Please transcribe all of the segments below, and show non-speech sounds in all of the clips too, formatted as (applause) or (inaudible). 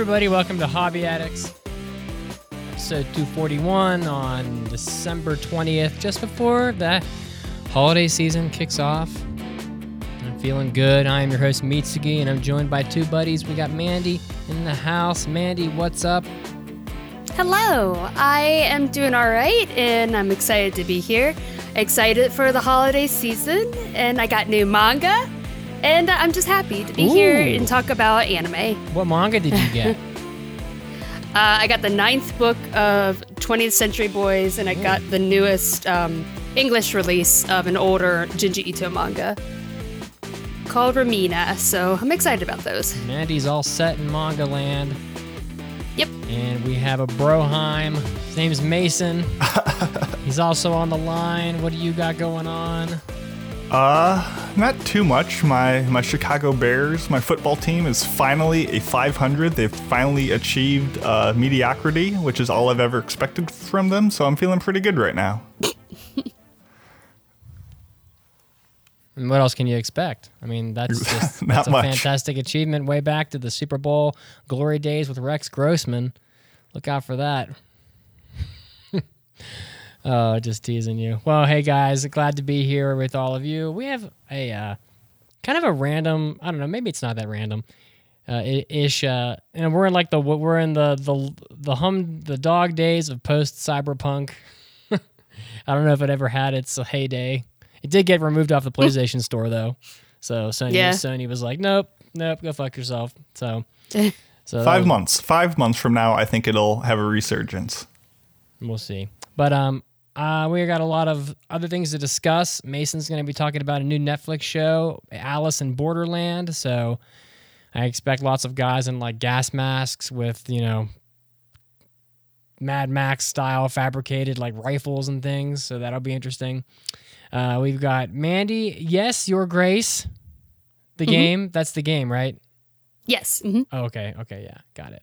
Everybody, welcome to Hobby Addicts, episode 241 on December 20th, just before the holiday season kicks off. I'm feeling good. I am your host, Mitsugi, and I'm joined by two buddies. We got Mandi in the house. Mandi, what's up? Hello, I am doing all right and I'm excited to be here. Excited for the holiday season, and I got new manga, and I'm just happy to be here and talk about anime. What manga did you get? (laughs) Uh, I got the ninth book of 20th Century Boys, and I got the newest um, English release of an older Junji Ito manga called Remina, so I'm excited about those. Mandi's all set in manga land. Yep. And we have a Broheim. His name's Mason. (laughs) He's also on the line. What do you got going on? Uh, not too much. My my Chicago Bears, my football team, is finally a 500. They've finally achieved uh, mediocrity, which is all I've ever expected from them. So I'm feeling pretty good right now. (laughs) And what else can you expect? I mean, that's (laughs) just that's a much. fantastic achievement way back to the Super Bowl glory days with Rex Grossman. Look out for that. (laughs) oh, just teasing you. Well, hey guys, glad to be here with all of you. We have a uh, kind of a random. I don't know. Maybe it's not that random. Uh, ish, uh, and we're in like the we're in the the the hum the dog days of post cyberpunk. (laughs) I don't know if it ever had its heyday. It did get removed off the PlayStation Store though, so Sony Yeah. Sony was like, nope, nope, go fuck yourself. So, (laughs) so Five was- months. Five months from now, I think it'll have a resurgence. We'll see. But um, uh, we got a lot of other things to discuss. Mason's going to be talking about a new Netflix show, Alice in Borderland. So I expect lots of guys in like gas masks with you know Mad Max style fabricated like rifles and things. So that'll be interesting. Uh, we've got Mandi. Yes, Your Grace. The game. That's the game, right? Yes. mhm. Oh, okay. Okay. Yeah. Got it.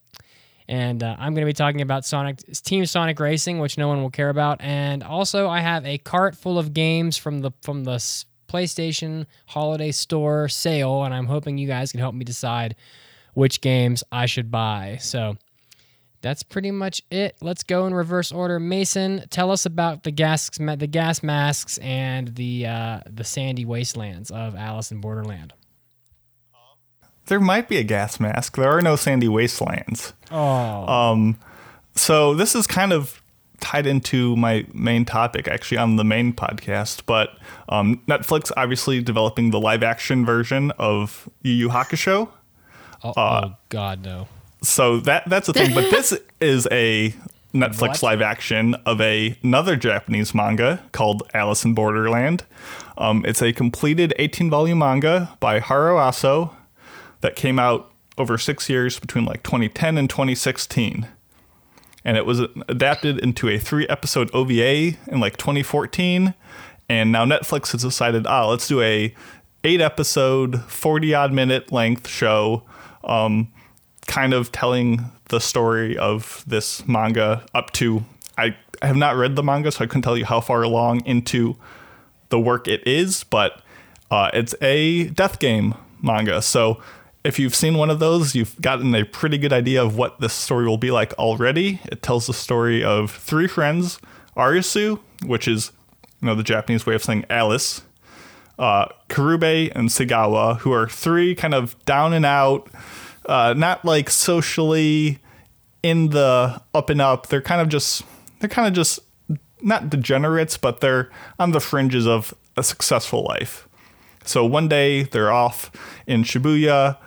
And uh, I'm going to be talking about Sonic Team Sonic Racing, which no one will care about. And also, I have a cart full of games from the from the PlayStation Holiday Store sale, and I'm hoping you guys can help me decide which games I should buy. So that's pretty much it. Let's go in reverse order. Mason, tell us about the gas the gas masks and the uh, the sandy wastelands of Alice in Borderland. There might be a gas mask. There are no sandy wastelands. Oh, Um, So this is kind of tied into my main topic, actually on the main podcast. But um, Netflix obviously developing the live action version of Yu Yu Hakusho. oh, oh God, no. So that that's the thing. But this (laughs) is a Netflix What? live action of a, another Japanese manga called Alice in Borderland. Um, it's a completed 18 volume manga by Haro Aso that came out over six years between like 2010 and 2016. And it was adapted into a three episode OVA in like 2014. And now Netflix has decided, ah, let's do a eight episode, 40 odd minute length show, um, kind of telling the story of this manga up to. I have not read the manga, so I couldn't tell you how far along into the work it is, but uh, it's a death game manga. So if you've seen one of those, you've gotten a pretty good idea of what this story will be like already. It tells the story of three friends, Arisu, which is you know the Japanese way of saying Alice, uh, Karube, and Segawa, who are three kind of down and out, uh, not like socially in the up and up. They're kind of just they're kind of just not degenerates, but they're on the fringes of a successful life. So one day they're off in Shibuya.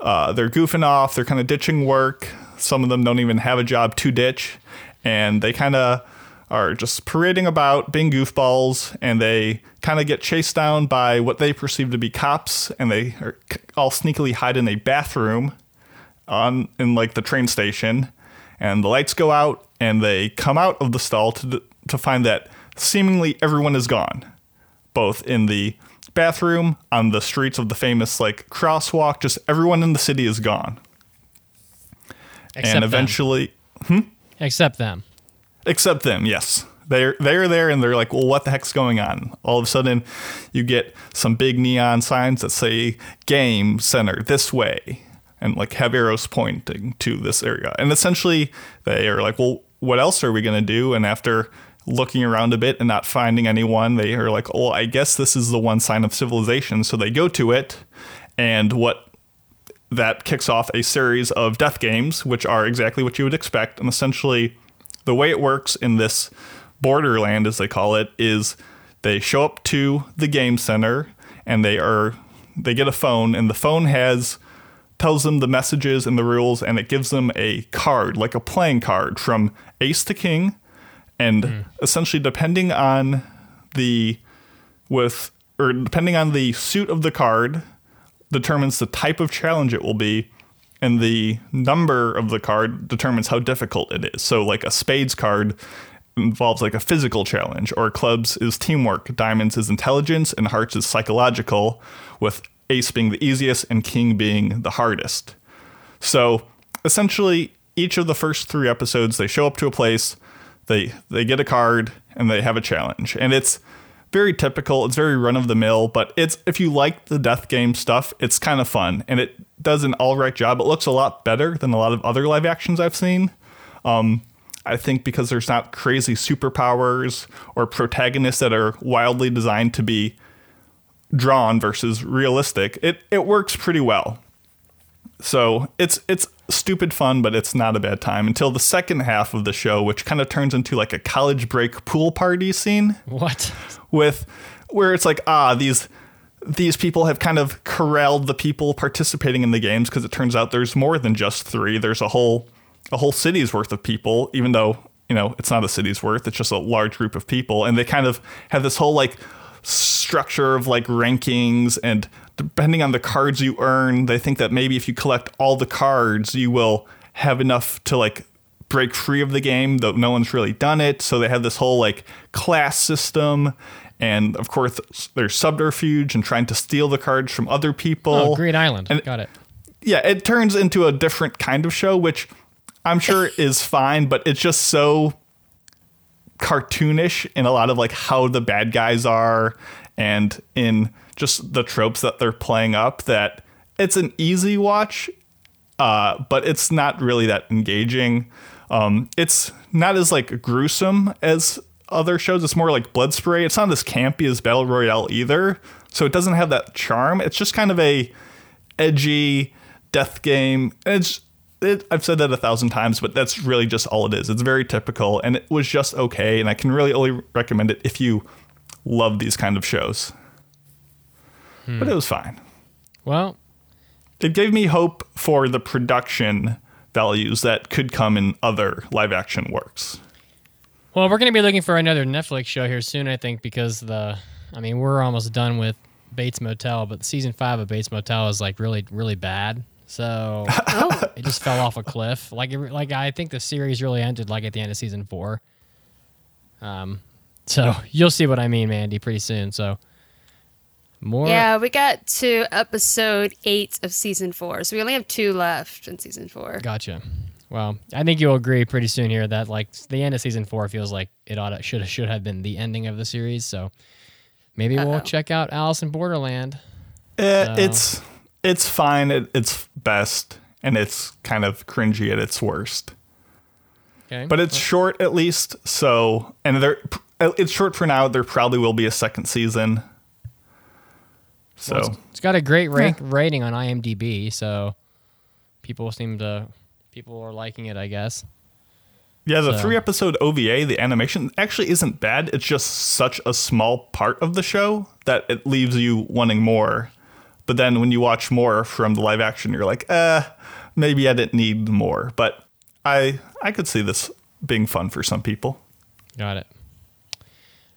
Uh, they're goofing off. They're kind of ditching work. Some of them don't even have a job to ditch, and they kind of are just parading about, being goofballs, and they kind of get chased down by what they perceive to be cops, and they all sneakily hide in a bathroom on in like the train station, and the lights go out, and they come out of the stall to to find that seemingly everyone is gone, both in the bathroom, on the streets of the famous like crosswalk. Just everyone in the city is gone, Except and them. eventually, hmm? Except them. except them yes they're they're there and they're like well what the heck's going on all of a sudden you get some big neon signs that say game center this way and like have arrows pointing to this area and essentially they are like well what else are we going to do and after looking around a bit and not finding anyone they are like oh i guess this is the one sign of civilization so they go to it and what that kicks off a series of death games, which are exactly what you would expect. And essentially, the way it works in this borderland, as they call it, is they show up to the game center and they are they get a phone, and the phone has tells them the messages and the rules, and it gives them a card, like a playing card, from ace to king, and hmm. essentially depending on the with or depending on the suit of the card determines the type of challenge it will be and the number of the card determines how difficult it is. So like a spades card involves like a physical challenge or clubs is teamwork. Diamonds is intelligence and hearts is psychological with ace being the easiest and king being the hardest. So essentially, each of the first three episodes, they show up to a place, they they get a card, and they have a challenge, and it's very typical. It's very run of the mill, but it's if you like the death game stuff, it's kind of fun, and it does an all right job. It looks a lot better than a lot of other live actions I've seen. Um, I think because there's not crazy superpowers or protagonists that are wildly designed to be drawn versus realistic, it it works pretty well. So it's it's stupid fun, but it's not a bad time until the second half of the show, which kind of turns into like a college break pool party scene What? with where it's like ah these these people have kind of corralled the people participating in the games because it turns out there's more than just three. There's a whole a whole city's worth of people, even though you know it's not a city's worth. It's just a large group of people, and they kind of have this whole like structure of like rankings and depending on the cards you earn they think that maybe if you collect all the cards you will have enough to like break free of the game though no one's really done it so they have this whole like class system and of course there's subterfuge and trying to steal the cards from other people Oh, Greed Island. and- Got it. yeah, it turns into a different kind of show, which I'm sure (laughs) is fine, but it's just so cartoonish in a lot of like how the bad guys are and in just the tropes that they're playing up that it's an easy watch, uh, but it's not really that engaging. Um, it's not as like gruesome as other shows. It's more like blood spray. It's not as campy as Battle Royale either. So it doesn't have that charm. It's just kind of a edgy death game. It's it, I've said that a thousand times, but that's really just all it is. It's very typical, and it was just okay. And I can really only recommend it if you love these kind of shows. But it was fine. Well, It gave me hope for the production values that could come in other live action works. well, we're gonna be looking for another Netflix show here soon, I think, because the, I mean, we're almost done with Bates Motel, but season five of Bates Motel is like really, really bad. So (laughs) Oh, it just fell off a cliff. Like, it, like I think the series really ended like at the end of season four. Um, so you'll see what I mean, Mandi, pretty soon. So more. yeah, we got to episode eight of season four, so we only have two left in season four. Gotcha. Well, I think you'll agree pretty soon here that like the end of season four feels like it ought to should should have been the ending of the series. So maybe we'll check out Alice in Borderland. Eh, So- It's it's fine at its best, and it's kind of cringy at its worst. Okay, But it's short at least, so and there it's short for now. There probably will be a second season. So Well, it's- it's got a great rank rating on IMDb, so people seem to people are liking it. I guess. yeah, the so- three episode OVA, the animation actually isn't bad. It's just such a small part of the show that it leaves you wanting more. But then when you watch more from the live action, you're like, eh, maybe I didn't need more. But I I could see this being fun for some people. Got it.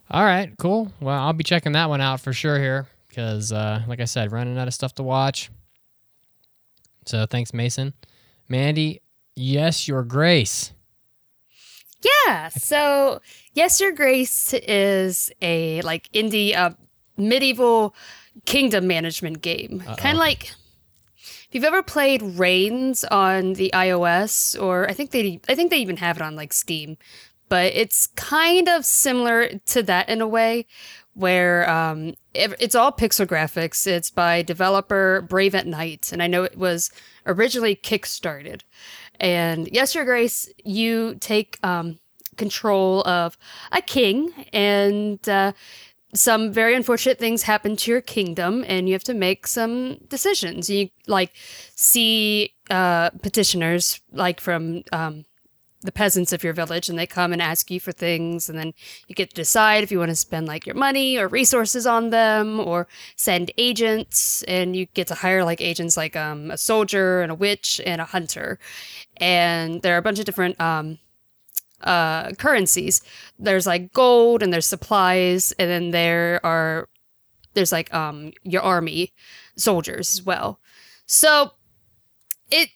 All right, cool. Well, I'll be checking that one out for sure here because, uh, like I said, running out of stuff to watch. So thanks, Mason. Mandi, yes, your grace. Yeah. So, Yes, Your Grace is a like indie uh, medieval kingdom management game. Kind of like if you've ever played Reigns on the iOS, or I think they I think they even have it on like Steam, but it's kind of similar to that in a way, where um, it- it's all pixel graphics. It's by developer Brave at Night, and I know it was originally kickstarted. And yes, Your Grace, you take um, control of a king, and uh, some very unfortunate things happen to your kingdom, and you have to make some decisions. You like see uh, petitioners, like from um, the peasants of your village and they come and ask you for things and then you get to decide if you want to spend like your money or resources on them or send agents and you get to hire like agents like um, a soldier and a witch and a hunter. And there are a bunch of different um, uh, currencies. There's like gold and there's supplies and then there are there's like um your army soldiers as well. So it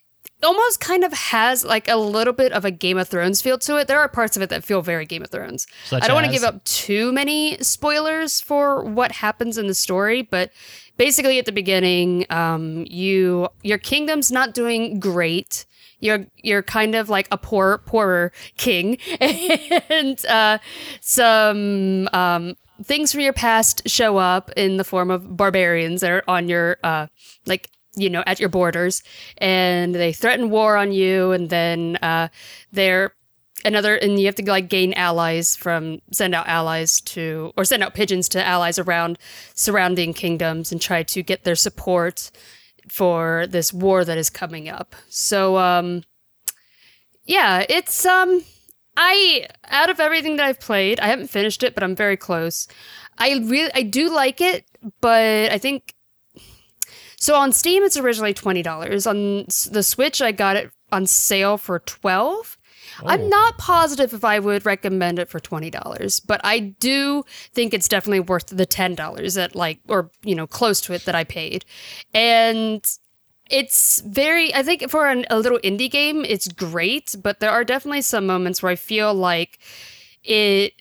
almost kind of has like a little bit of a Game of Thrones feel to it. There are parts of it that feel very Game of Thrones. Such I don't want to give up too many spoilers for what happens in the story, but basically at the beginning, um, you your kingdom's not doing great. You're you're kind of like a poor poorer king, (laughs) and uh, some um, things from your past show up in the form of barbarians that are on your uh, like you know at your borders and they threaten war on you and then uh, they're another and you have to like gain allies from send out allies to or send out pigeons to allies around surrounding kingdoms and try to get their support for this war that is coming up. So um yeah it's um i out of everything that i've played i haven't finished it but i'm very close. I really i do like it but i think so on Steam, it's originally twenty dollars. On the Switch, I got it on sale for twelve. I'm oh. not positive if I would recommend it for twenty dollars, but I do think it's definitely worth the ten dollars that like, or you know, close to it that I paid, and it's very. I think for an, a little indie game, it's great, but there are definitely some moments where I feel like it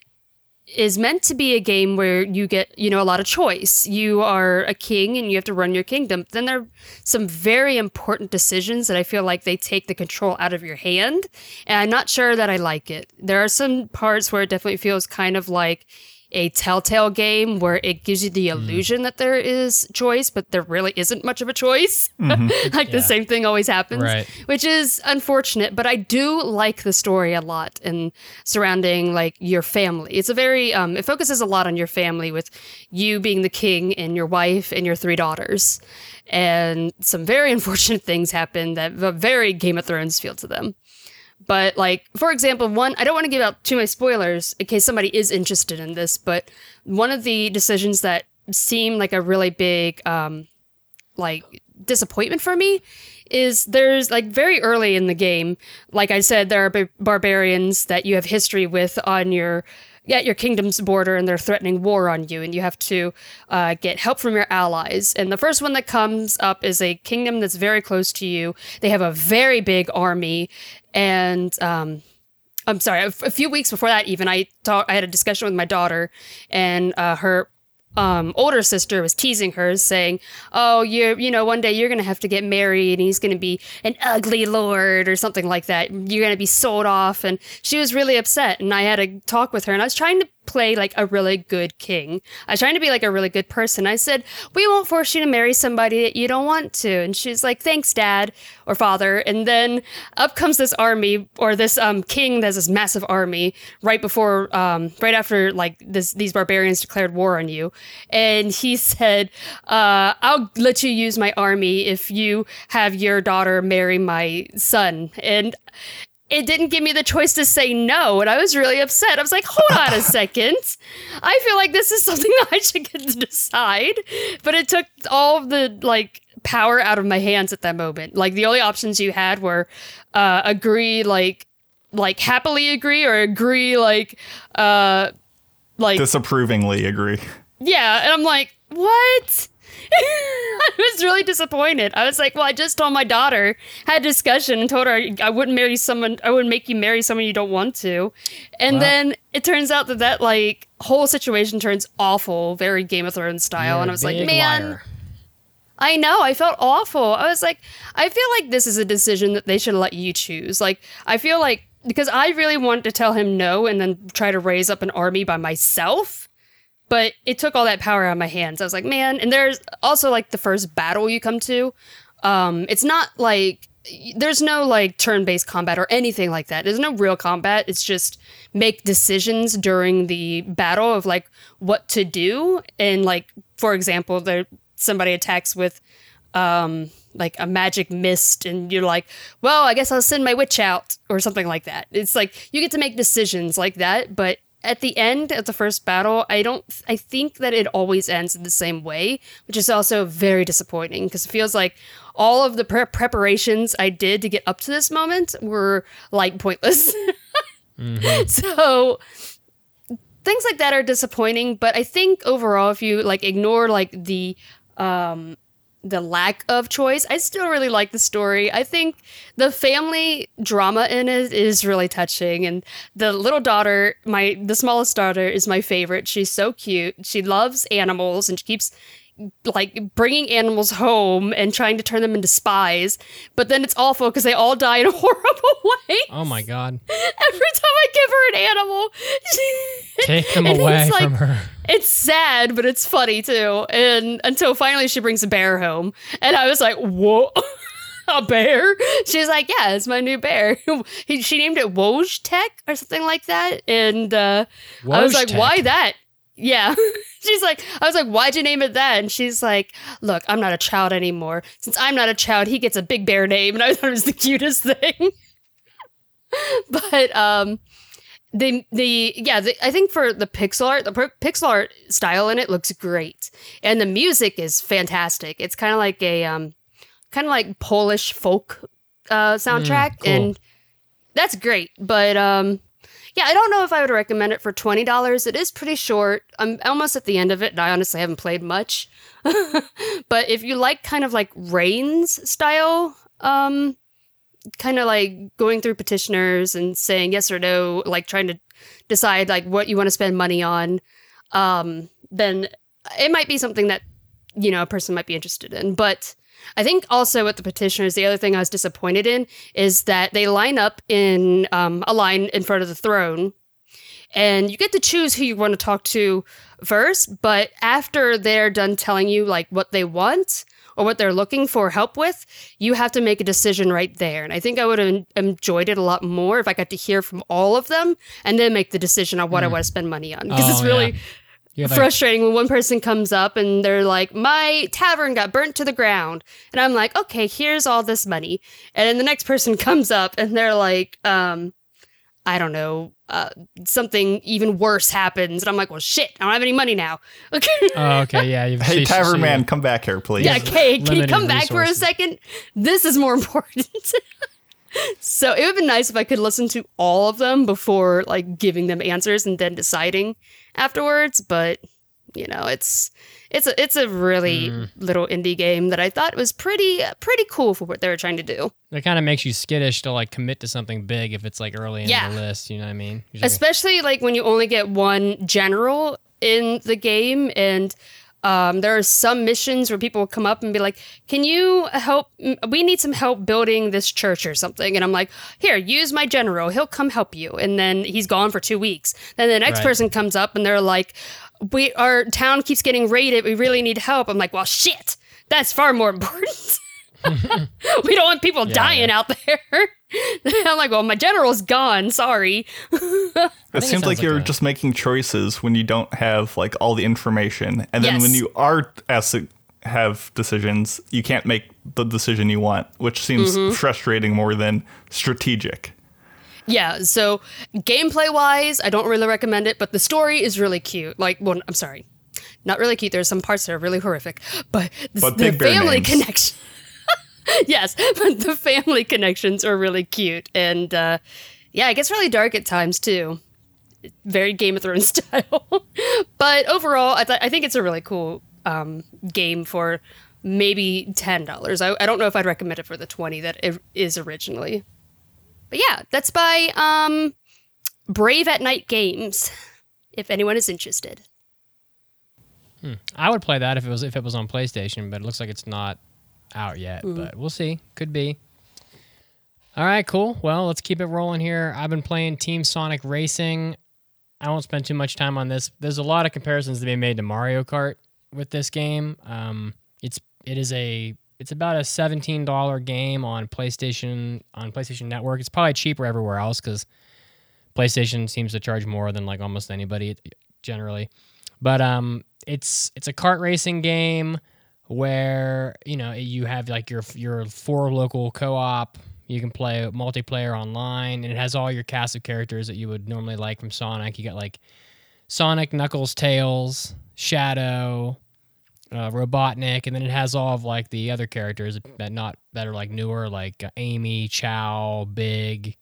is meant to be a game where you get, you know, a lot of choice. You are a king and you have to run your kingdom. Then there are some very important decisions that I feel like they take the control out of your hand. And I'm not sure that I like it. There are some parts where it definitely feels kind of like a telltale game where it gives you the illusion that there is choice, but there really isn't much of a choice. (laughs) like the same thing always happens, Right. which is unfortunate. But I do like the story a lot and surrounding like your family. It's a very um, it focuses a lot on your family with you being the king and your wife and your three daughters. And some very (laughs) unfortunate things happen that very Game of Thrones feel to them. But like, for example, one I don't want to give out too many spoilers in case somebody is interested in this, but one of the decisions that seemed like a really big um like disappointment for me is there's like very early in the game, like I said, there are bar- barbarians that you have history with on your at your kingdom's border, and they're threatening war on you, and you have to uh, get help from your allies. And the first one that comes up is a kingdom that's very close to you. They have a very big army, and um, I'm sorry. A, few weeks before that, even I I had a discussion with my daughter, and uh, her um, older sister was teasing her, saying, "Oh, you're you know, one day you're gonna have to get married, and he's gonna be an ugly lord or something like that. You're gonna be sold off." And she was really upset, and I had a talk with her, and I was trying to play like a really good king. I was trying to be like a really good person. I said, "We won't force you to marry somebody that you don't want to." And she's like, "Thanks, dad or father." And then up comes this army or this um, king that has this massive army right before, um, right after like this, these barbarians declared war on you. And he (laughs) said, uh, "I'll let you use my army if you have your daughter marry my son." And it didn't give me the choice to say no, and I was really upset. I was like, hold on a (laughs) second. I feel like this is something that (laughs) I should get to decide. But it took all of the like power out of my hands at that moment. Like the only options you had were uh agree like like happily agree or agree like uh like Disapprovingly agree. yeah, and I'm like, what? (laughs) I was really disappointed. I was like, well, I just told my daughter, had a discussion and told her I wouldn't marry someone, I wouldn't make you marry someone you don't want to. And Wow. then it turns out that that like whole situation turns awful, very Game of Thrones style. You're and I was like, man, liar. I know. I felt awful. I was like, I feel like this is a decision that they should let you choose. Like, I feel like because I really wanted to tell him no and then try to raise up an army by myself, but it took all that power out of my hands. I was like, man. And there's also like the first battle you come to. Um, it's not like there's no like turn-based combat or anything like that. There's no real combat. It's just make decisions during the battle of like what to do. And like, for example, there somebody attacks with um like a magic mist and you're like, well, I guess I'll send my witch out or something like that. It's like you get to make decisions like that, but at the end of the first battle, I don't I think that it always ends in the same way, which is also very disappointing because it feels like all of the pre- preparations I did to get up to this moment were like pointless. (laughs) So things like that are disappointing, but I think overall if you like ignore like the um the lack of choice, I still really like the story. I think the family drama in it is really touching and the little daughter, my the smallest daughter is my favorite. She's so cute. She loves animals and she keeps like bringing animals home and trying to turn them into spies, but then it's awful because they all die in a (laughs) horrible way. Oh my god. Every time I give her an animal, (laughs) Take them (laughs) away it's like- from her. It's sad, but it's funny too. And until finally she brings a bear home, and I was like, "Whoa, a bear?" She's like, "Yeah, it's my new bear." She named it Wojtek or something like that, and uh, I was like, "Why that?" Yeah. (laughs) she's like, I was like, why'd you name it that? And she's like, look, I'm not a child anymore. Since I'm not a child, he gets a big bear name. (laughs) And I thought it was the cutest thing. (laughs) but um the the yeah the, I think for the pixel art the per- pixel art style in it looks great and the music is fantastic. It's kind of like a um kind of like Polish folk uh soundtrack cool. and that's great. But um yeah, I don't know if I would recommend it for twenty dollars. It is pretty short. I'm almost at the end of it, and I honestly haven't played much. (laughs) but if you like kind of like Reigns style, um, kind of like going through petitioners and saying yes or no, like trying to decide like what you want to spend money on, um, then it might be something that you know a person might be interested in. But I think also with the petitioners, the other thing I was disappointed in is that they line up in um, a line in front of the throne, and you get to choose who you want to talk to first. But after they're done telling you like what they want or what they're looking for help with, you have to make a decision right there. And I think I would have enjoyed it a lot more if I got to hear from all of them and then make the decision on what I want to spend money on because Oh, it's really yeah. You have, like, frustrating when one person comes up and they're like, "My tavern got burnt to the ground," and I'm like, "Okay, here's all this money," and then the next person (laughs) comes up and they're like, um, "I don't know." Uh, something even worse happens, and I'm like, "Well, shit! I don't have any money now." Okay, (laughs) Oh, okay, yeah. You've Hey, Tavern Man, come back here, please. yeah, okay, can you limited come back for a second? This is more (laughs) important. So it would have been nice if I could listen to all of them before like giving them answers and then deciding afterwards. But you know, it's it's a it's a really Mm. little indie game that I thought was pretty pretty cool for what they were trying to do. It kind of makes you skittish to like commit to something big if it's like early in Yeah. the list. You know what I mean? You're just like, especially like when you only get one general in the game and um, there are some missions where people will come up and be like can you help we need some help building this church or something? And i'm like here use my general. He'll come help you. And then he's gone for two weeks. Then the next Right. person comes up and they're like we our town keeps getting raided. We really need help. I'm like well shit. That's far more (laughs) important (laughs) we don't want people dying out there (laughs) i'm like well my general's gone sorry It think it seems like like you're a- just making choices when you don't have like all the information, and then Yes. when you are asked to have decisions, you can't make the decision you want, which seems Mm-hmm. frustrating more than strategic. Yeah, so gameplay wise, I don't really recommend it, but the story is really cute. Like, well, I'm sorry, not really cute. There's some parts that are really horrific, but the, But the Big family names. connection. (laughs) yes, but the family connections are really cute, and uh, yeah, it gets really dark at times too. Very Game of Thrones (laughs) style, but overall, I th- I think it's a really cool um, game for maybe ten dollars. I, I don't know if I'd recommend it for the twenty that it is originally. But yeah, that's by um, Brave at Night Games. If anyone is interested. I would play that if it was if it was on PlayStation, but it looks like it's not out yet. But we'll see. Could be. All right, cool. Well, let's keep it rolling here. I've been playing Team Sonic Racing. I won't spend too much time on this. There's a lot of comparisons to be made to Mario Kart with this game. Um, it's it is a it's about a seventeen dollar game on PlayStation on PlayStation Network. It's probably cheaper everywhere else because PlayStation seems to charge more than like almost anybody generally. But um, it's it's a kart racing game where you know you have like your your four local co-op. You can play multiplayer online, and it has all your cast of characters that you would normally like from Sonic. You got like Sonic, Knuckles, Tails, Shadow, uh, Robotnik, and then it has all of like the other characters that not that are like newer, like Amy, Chao, Big,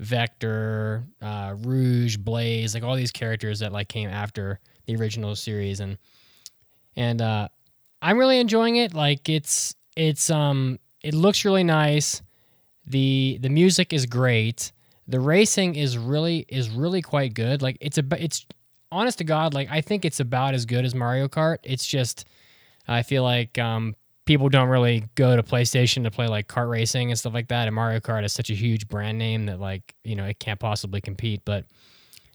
Vector, uh, Rouge, Blaze, like all these characters that like came after the original series, and and uh, I'm really enjoying it. Like it's it's um it looks really nice. the The music is great. The racing is really is really quite good. Like it's a it's honest to God, like I think it's about as good as Mario Kart. It's just I feel like um, people don't really go to PlayStation to play like kart racing and stuff like that. And Mario Kart is such a huge brand name that like you know it can't possibly compete. But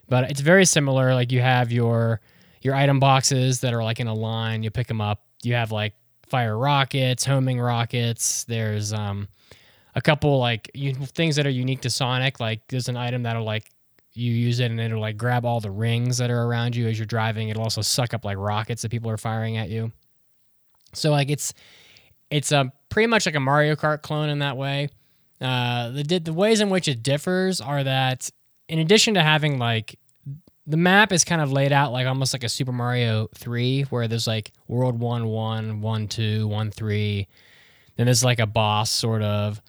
but it's very similar. Like you have your your item boxes that are like in a line. You pick them up. You have like fire rockets, homing rockets. There's um a couple like you, things that are unique to Sonic. Like there's an item that'll like you use it and it'll like grab all the rings that are around you as you're driving. It'll also suck up like rockets that people are firing at you. So like it's it's a pretty much like a Mario Kart clone in that way. Uh, the the ways in which it differs are that in addition to having like the map is kind of laid out like almost like a Super Mario 3 where there's like world 1 1 1 2 1 3 then there's like a boss sort of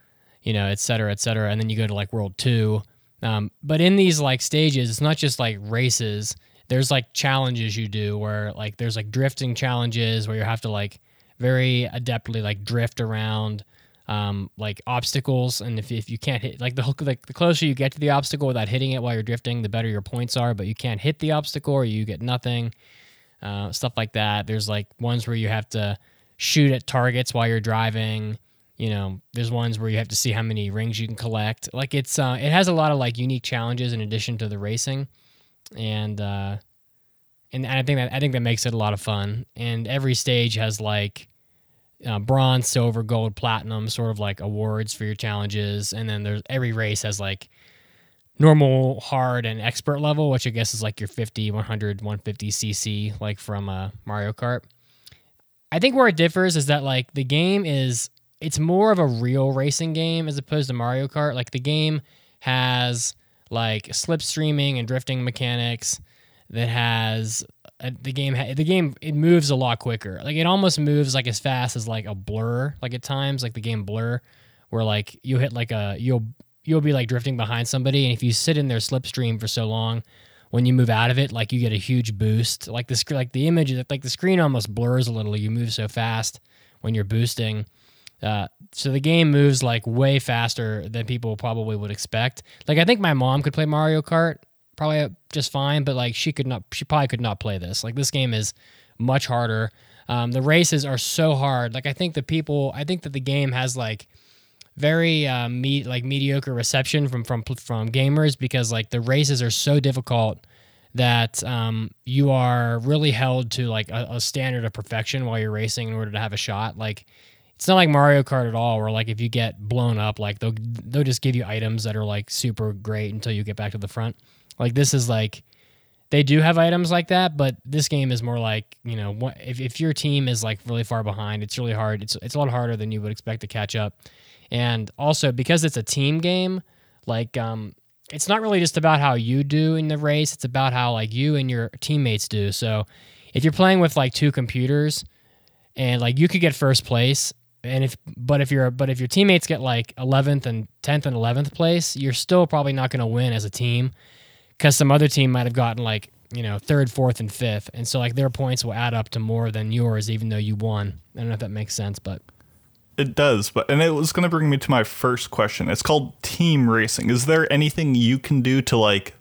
you know et cetera et cetera. And then you go to like world 2 um, but in these like stages it's not just like races. There's like challenges you do where like there's like drifting challenges where you have to like very adeptly like drift around um, like obstacles and if, if you can't hit like the like the closer you get to the obstacle without hitting it while you're drifting the better your points are but you can't hit the obstacle or you get nothing uh, stuff like that. There's like ones where you have to shoot at targets while you're driving. You know there's ones where you have to see how many rings you can collect. Like it's uh, it has a lot of like unique challenges in addition to the racing. And uh and I think that I think that makes it a lot of fun. And every stage has like uh, bronze, silver, gold, platinum, sort of like awards for your challenges. And then there's every race has like normal, hard, and expert level, which I guess is like your 50, 100, 150 cc, like from uh, Mario Kart. I think where it differs is that like the game is it's more of a real racing game as opposed to Mario Kart. Like the game has like slipstreaming and drifting mechanics that has the game the game it moves a lot quicker. Like it almost moves like as fast as like a blur like at times like the game blur where like you hit like a you'll you'll be like drifting behind somebody and if you sit in their slipstream for so long when you move out of it like you get a huge boost. Like the like the image like the screen almost blurs a little. You move so fast when you're boosting. Uh, so the game moves like way faster than people probably would expect. Like i think my mom could play mario kart probably just fine, but like she could not, she probably could not play this. Like this game is much harder. Um, the races are so hard. Like I think the people, I think that the game has like very uh, me like mediocre reception from from from gamers because like the races are so difficult that um, you are really held to like a, a standard of perfection while you're racing in order to have a shot. Like it's not like Mario Kart at all, where like if you get blown up, like they'll they'll just give you items that are like super great until you get back to the front. Like this is like they do have items like that, but this game is more like you know what- if if your team is like really far behind, it's really hard. It's it's a lot harder than you would expect to catch up, and also because it's a team game, like um. It's not really just about how you do in the race. It's about how like you and your teammates do. So, if you're playing with like two computers, and like you could get first place, and if but if you're but if your teammates get like 11th and 10th and 11th place, you're still probably not going to win as a team because some other team might have gotten like you know third, fourth, and fifth, and so like their points will add up to more than yours, even though you won. I don't know if that makes sense, but It does, but and it was going to bring me to my first question. It's called team racing. Is there anything you can do to like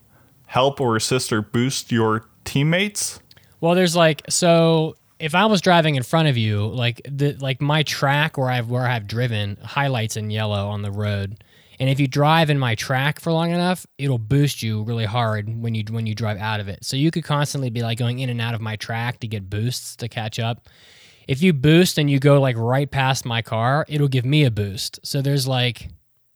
help or assist or boost your teammates? Well, there's like so if I was driving in front of you, like the like my track where I've where I've driven highlights in yellow on the road. And if you drive in my track for long enough, it'll boost you really hard when you when you drive out of it. So you could constantly be like going in and out of my track to get boosts to catch up. If you boost and you go like right past my car, it'll give me a boost. So there's like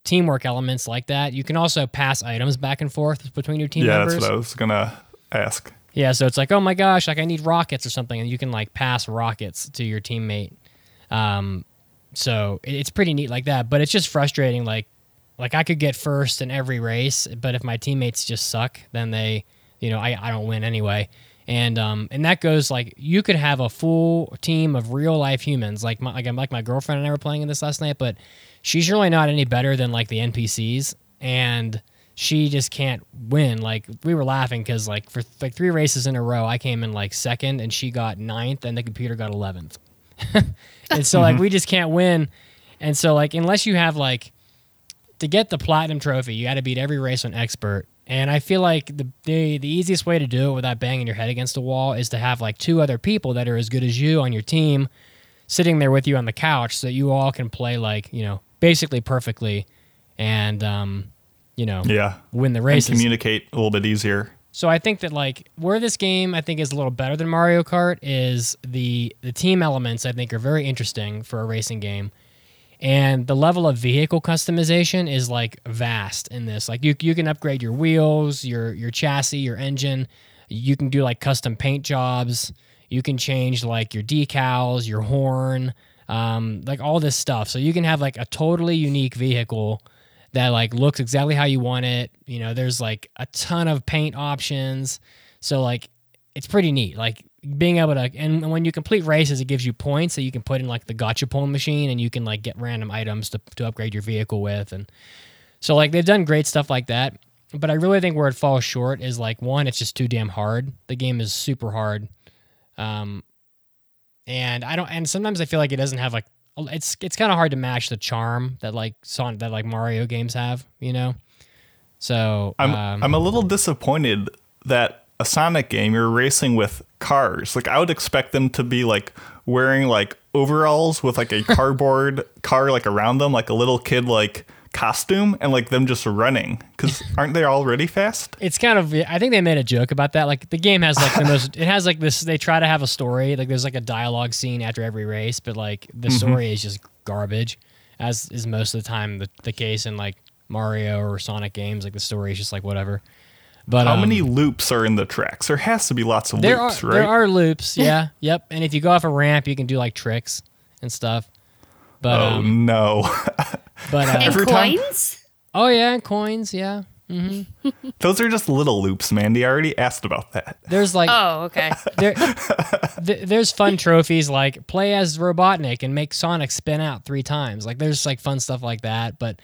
teamwork elements like that. You can also pass items back and forth between your team yeah, members. that's what I was going to ask. Yeah, so it's like, oh my gosh, like I need rockets or something, and you can like pass rockets to your teammate. Um, so it's pretty neat like that, but it's just frustrating. Like, like I could get first in every race, but if my teammates just suck, then they, you know, I, I don't win anyway. And um, and that goes like you could have a full team of real life humans, like my like, I'm- like my girlfriend and I were playing in this last night, but she's really not any better than like the NPCs, and she just can't win. Like we were laughing because like for like three races in a row, I came in like second and she got ninth, and the computer got eleventh. (laughs) and so like (laughs) we just can't win. And so like unless you have like to get the platinum trophy, you got to beat every race on expert. And I feel like the, the the easiest way to do it without banging your head against the wall is to have like two other people that are as good as you on your team sitting there with you on the couch so that you all can play like, you know, basically perfectly and um, you know, Yeah. win the race. communicate a little bit easier. So I think that like where this game I think is a little better than Mario Kart is the the team elements I think are very interesting for a racing game. And the level of vehicle customization is like vast in this. Like you you can upgrade your wheels, your your chassis, your engine. You can do like custom paint jobs. You can change like your decals, your horn, um, like all this stuff. So you can have like a totally unique vehicle that like looks exactly how you want it. You know, there's like a ton of paint options. So like it's pretty neat. Like being able to and when you complete races it gives you points that you can put in like the gotcha pulling machine and you can like get random items to, to upgrade your vehicle with and so like they've done great stuff like that. But I really think where it falls short is like one, it's just too damn hard. The game is super hard. Um and I don't and sometimes I feel like it doesn't have like it's it's kind of hard to match the charm that like Son that like Mario games have, you know. So I'm um, I'm a little disappointed that a Sonic game you're racing with cars. Like I would expect them to be like wearing like overalls with like a (laughs) cardboard car like around them, like a little kid like costume, and like them just running. Because aren't they already fast? it's kind of I think they made a joke about that. Like the game has like the most (laughs) it has like this they try to have a story. Like there's like a dialogue scene after every race, but like the mm-hmm. story is just garbage. As is most of the time the, the case in like Mario or Sonic games, like the story is just like whatever. But How um, many loops are in the tracks? There has to be lots of there loops, are right? there are loops, (laughs) yeah. yep. And if you go off a ramp you can do like tricks and stuff. But oh um, no. (laughs) but uh, And Every time- oh yeah, coins, yeah. (laughs) Those are just little loops, Mandi. I already asked about that. There's like Oh, okay. there, th- there's fun trophies like play as Robotnik and make Sonic spin out three times. Like there's like fun stuff like that. But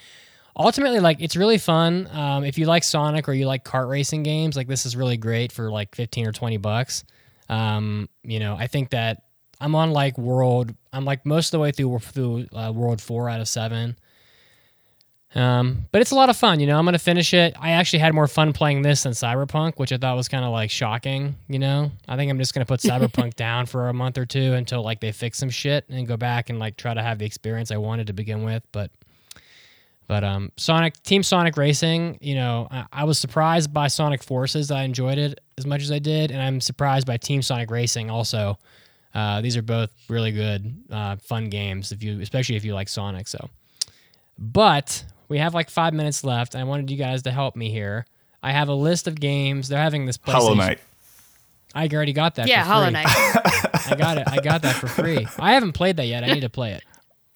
ultimately, like it's really fun. Um, if you like Sonic or you like kart racing games, like this is really great for like 15 or 20 bucks. Um, you know, I think that I'm on like world. I'm like most of the way through through uh, world four out of seven. Um, but it's a lot of fun, you know. I'm gonna finish it. I actually had more fun playing this than Cyberpunk, which I thought was kind of like shocking, you know. I think I'm just gonna put (laughs) Cyberpunk down for a month or two until like they fix some shit and go back and like try to have the experience I wanted to begin with. But, but um, Sonic Team Sonic Racing, you know, I, I was surprised by Sonic Forces. I enjoyed it as much as I did, and I'm surprised by Team Sonic Racing also. Uh, these are both really good, uh, fun games if you, especially if you like Sonic. So, but we have like five minutes left. And I wanted you guys to help me here. I have a list of games. They're having this. Hollow Knight. I already got that. Yeah, for Hollow. Knight. (laughs) I got it. I got that for free. I haven't played that yet. I need to play it.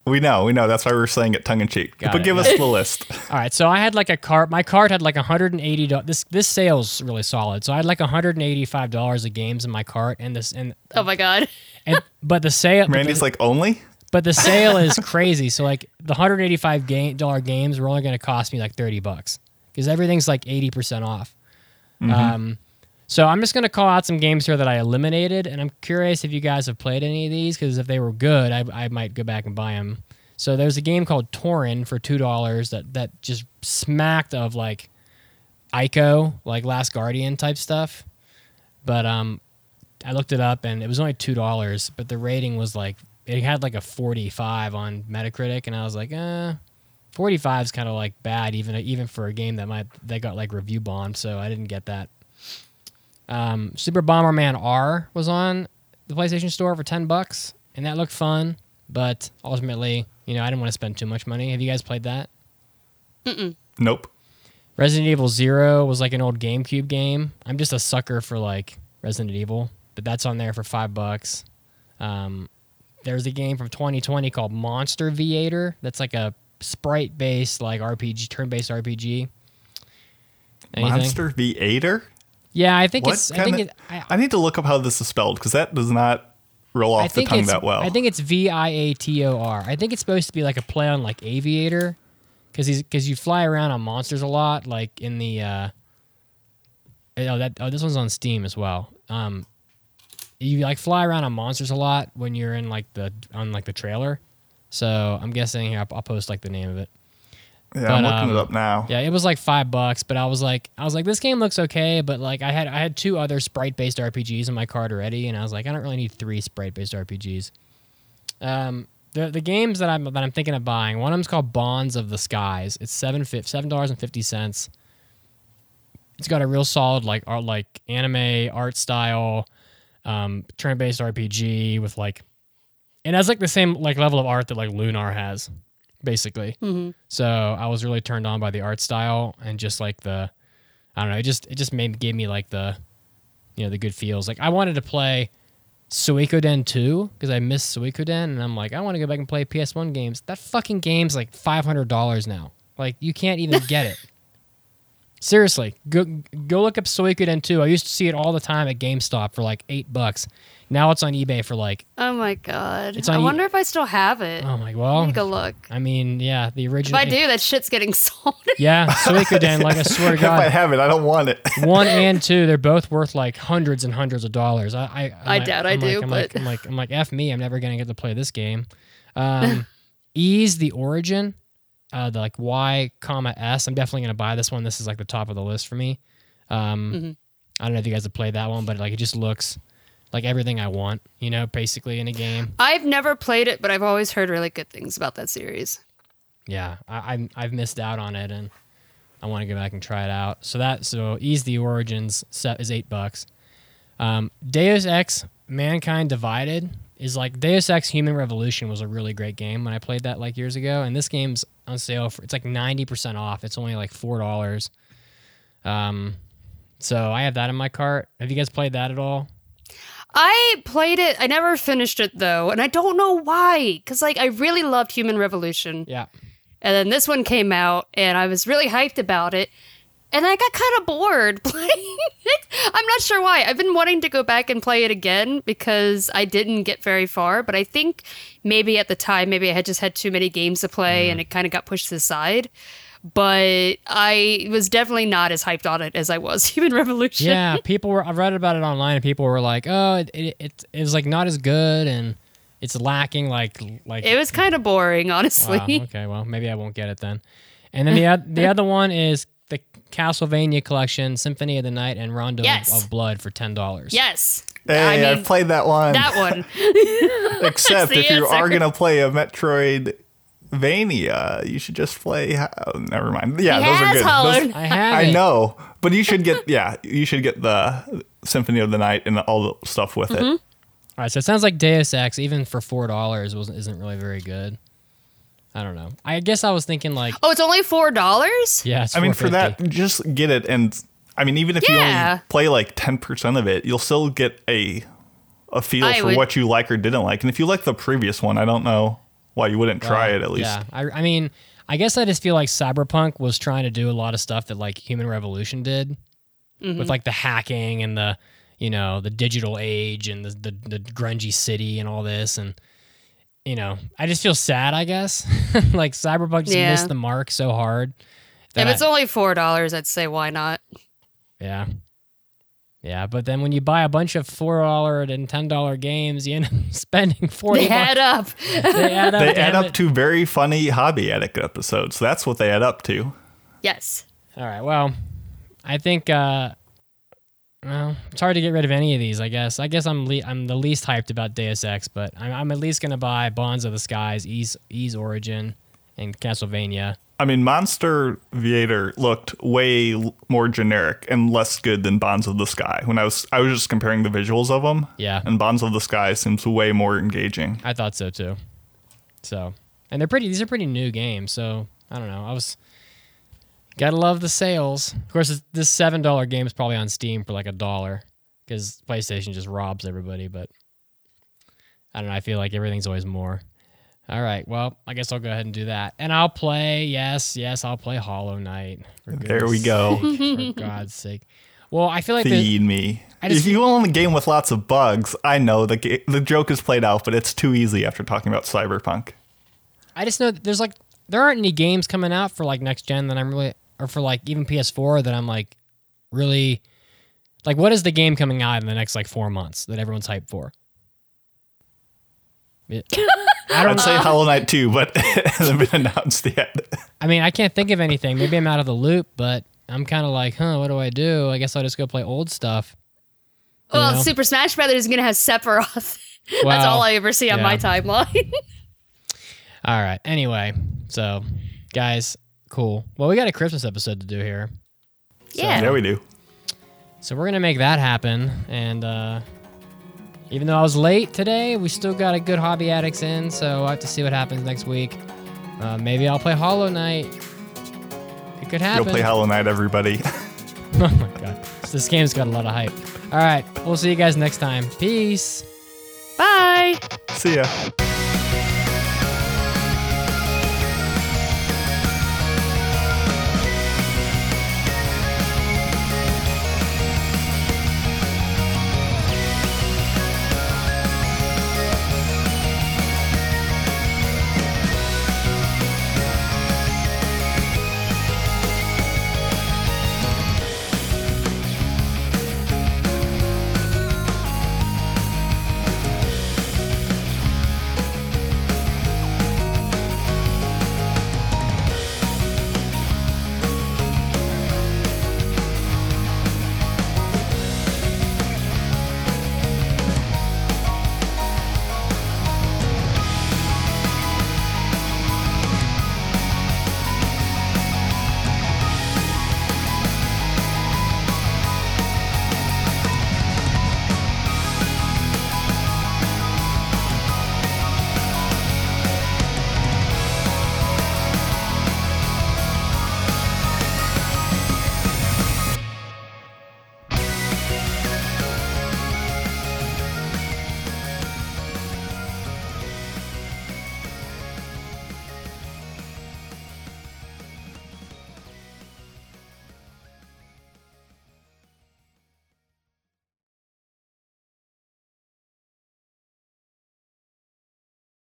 We know, we know. That's why we're saying it tongue in cheek. Got But it, give got us the list. (laughs) All right, so I had like a cart. My cart had like 180. do- This this sale's really solid. So I had like 185 dollars of games in my cart, and this and Oh my god. (laughs) and but the sale. but Randy's the- like, only? But the sale is (laughs) crazy. So like the hundred eighty five game dollar games were only going to cost me like thirty bucks because everything's like eighty percent off. Um, So I'm just gonna call out some games here that I eliminated, and I'm curious if you guys have played any of these because if they were good, I, I might go back and buy them. So there's a game called Toren for two dollars that that just smacked of like Ico, like Last Guardian type stuff. But um, I looked it up and it was only two dollars, but the rating was like it had like a 45 on Metacritic, and I was like, uh, 45 is kind of like bad even even for a game that might they got like review bombed, so I didn't get that. Um, Super Bomberman R was on the PlayStation Store for 10 bucks, and that looked fun, but ultimately, you know, I didn't want to spend too much money. Have you guys played that? Nope. Resident Evil Zero was like an old GameCube game. I'm just a sucker for like Resident Evil, but that's on there for five bucks. Um, there's a game from 2020 called Monster Viator. That's like a sprite-based like RPG, turn-based RPG. Anything? Monster V8er? Yeah, I think What it's. I think of? it. I, I need to look up how this is spelled because that does not roll I off the tongue that well. I think it's V I A T O R. I think it's supposed to be like a play on like Aviator, because he's because you fly around on monsters a lot, like in the. uh Oh, that oh, this one's on Steam as well. Um, you like fly around on monsters a lot when you're in like the on like the trailer. So I'm guessing here I'll, I'll post like the name of it. Yeah, I'm looking um, it up now. Yeah, it was like five bucks, but I was like, I was like, this game looks okay, but like, I had I had two other sprite based RPGs in my cart already, and I was like, I don't really need three sprite based RPGs. Um, the the games that I'm that I'm thinking of buying, one of them's called Bonds of the Skies. It's seven seven dollars and fifty cents. It's got a real solid like art like anime art style, um, turn based RPG with like, it has like the same like level of art that like Lunar has, basically. Mm-hmm. So I was really turned on by the art style and just like the, I don't know, it just it just made gave me like the, you know, the good feels. Like I wanted to play Suikoden 2 because I missed Suikoden and I'm like I want to go back and play PS1 games. That fucking game's like five hundred dollars now. Like you can't even get it. (laughs) Seriously, go go look up Suikoden 2. I used to see it all the time at GameStop for like eight bucks. Now it's on eBay for like Oh my god. It's I on you- wonder if I still have it. oh my well. Take a look. I mean, yeah, the original. If. I do, that shit's getting (laughs) sold. Yeah, Suikoden. Like I swear to (laughs) if I have it, I don't want it. (laughs) one and two, they're both worth like hundreds and hundreds of dollars. I I, I'm I like- doubt I I'm like- do, I'm but- like, I'm like I'm like f me. I'm never gonna get to play this game. Um, Ys the Origin, uh, the like Y comma S. I'm definitely gonna buy this one. This is like the top of the list for me. Um, Mm-hmm. I don't know if you guys have played that one, but like it just looks like everything I want. You know, basically in a game. I've never played it, but I've always heard really good things about that series. yeah, I, I'm I've missed out on it, and I want to go back and try it out. So that so Ys the origins set is eight bucks. Um, Deus Ex Mankind Divided is like Deus Ex Human Revolution was a really great game when I played that like years ago, and this game's on sale for it's like ninety percent off. It's only like four dollars. Um, so I have that in my cart. Have you guys played that at all? I played it. I never finished it though, and I don't know why. Cause like I really loved Human Revolution, Yeah. and then this one came out, and I was really hyped about it, and I got kind of bored (laughs) playing it. I'm not sure why. I've been wanting to go back and play it again because I didn't get very far, but I think maybe at the time, maybe I had just had too many games to play, mm-hmm. and it kind of got pushed to the side. But I was definitely not as hyped on it as I was (laughs) Human Revolution. Yeah, people were. I read about it online, and people were like, "Oh, it it, it, it was like not as good, and it's lacking like like." It was kind of boring, honestly. wow. Okay, well, maybe I won't get it then. And then (laughs) the the other one is the Castlevania collection, Symphony of the Night and Rondo of- Yes. of Blood for ten dollars. Yes. Hey, I I mean, have played that one. that one. (laughs) Except the if you are gonna play a Metroidvania, you should just play. Oh, never mind. Yeah, He those are good. Those- I have. I it. know, but you should get. Yeah, you should get the Symphony of the Night and all the stuff with Mm-hmm. it. All right, so it sounds like Deus Ex, even for four dollars, wasn't isn't really very good. I don't know. I guess I was thinking like, Oh, it's only four dollars. yeah, it's I mean, for that, just get it, and I mean, even if you only play like ten percent of it, you'll still get a a feel I for would- what you like or didn't like. And if you like the previous one, I don't know why you wouldn't try it at least. Yeah, I, I mean, I guess I just feel like Cyberpunk was trying to do a lot of stuff that like Human Revolution did, with mm-hmm. like the hacking and the you know the digital age and the, the the grungy city and all this and you know I just feel sad I guess (laughs) like Cyberpunk just Yeah. missed the mark so hard. If that it's I- only four dollars, I'd say why not. yeah. Yeah, but then when you buy a bunch of four dollar and ten dollar games, you end up (laughs) spending forty. They add up. They add up. They add up it. to very funny hobby addict episodes. That's what they add up to. yes. All right. Well, I think. uh well, it's hard to get rid of any of these. I guess. I guess I'm le- I'm the least hyped about Deus Ex, but I'm, I'm at least gonna buy Bonds of the Skies, Ys Ys Origin, and Castlevania. I mean, Monster Viator looked way more generic and less good than Bonds of the Sky. When I was, I was just comparing the visuals of them. Yeah. And Bonds of the Sky seems way more engaging. I thought so too. So, and they're pretty. These are pretty new games. So I don't know. I was gotta love the sales. Of course, this- this seven dollar game is probably on Steam for like a dollar because PlayStation just robs everybody. But I don't know. I feel like everything's always more. All right. Well, I guess I'll go ahead and do that, and I'll play. Yes, yes, I'll play Hollow Knight. There we goodness go. sake, For (laughs) God's sake. Well, I feel like the, Feed me. I just- if you own a game with lots of bugs, I know the ga- the joke is played out, but it's too easy after talking about Cyberpunk. I just know that there's like there aren't any games coming out for like next gen that I'm really or for like even PS4 that I'm like really like what is the game coming out in the next like 4 months that everyone's hyped for? (laughs) It- I don't I'd say Hollow Knight 2, but (laughs) it hasn't been announced yet. I mean, I can't think of anything. Maybe I'm out of the loop, but I'm kind of like, "Huh, what do I do? I guess I'll just go play old stuff." You Well, know? Super Smash Brothers is gonna have Sephiroth. (laughs) That's all I ever see on yeah. my timeline. (laughs) All right. Anyway, so guys, cool. Well, we got a Christmas episode to do here. yeah. Yeah, we do. So we're gonna make that happen, and uh, even though I was late today, we still got a good hobby addicts in. So I have to see what happens next week. Uh, maybe I'll play Hollow Knight. It could happen. Go play Hollow Knight, everybody. (laughs) (laughs) oh my god, this game's got a lot of hype. All right, we'll see you guys next time. Peace. Bye. See ya.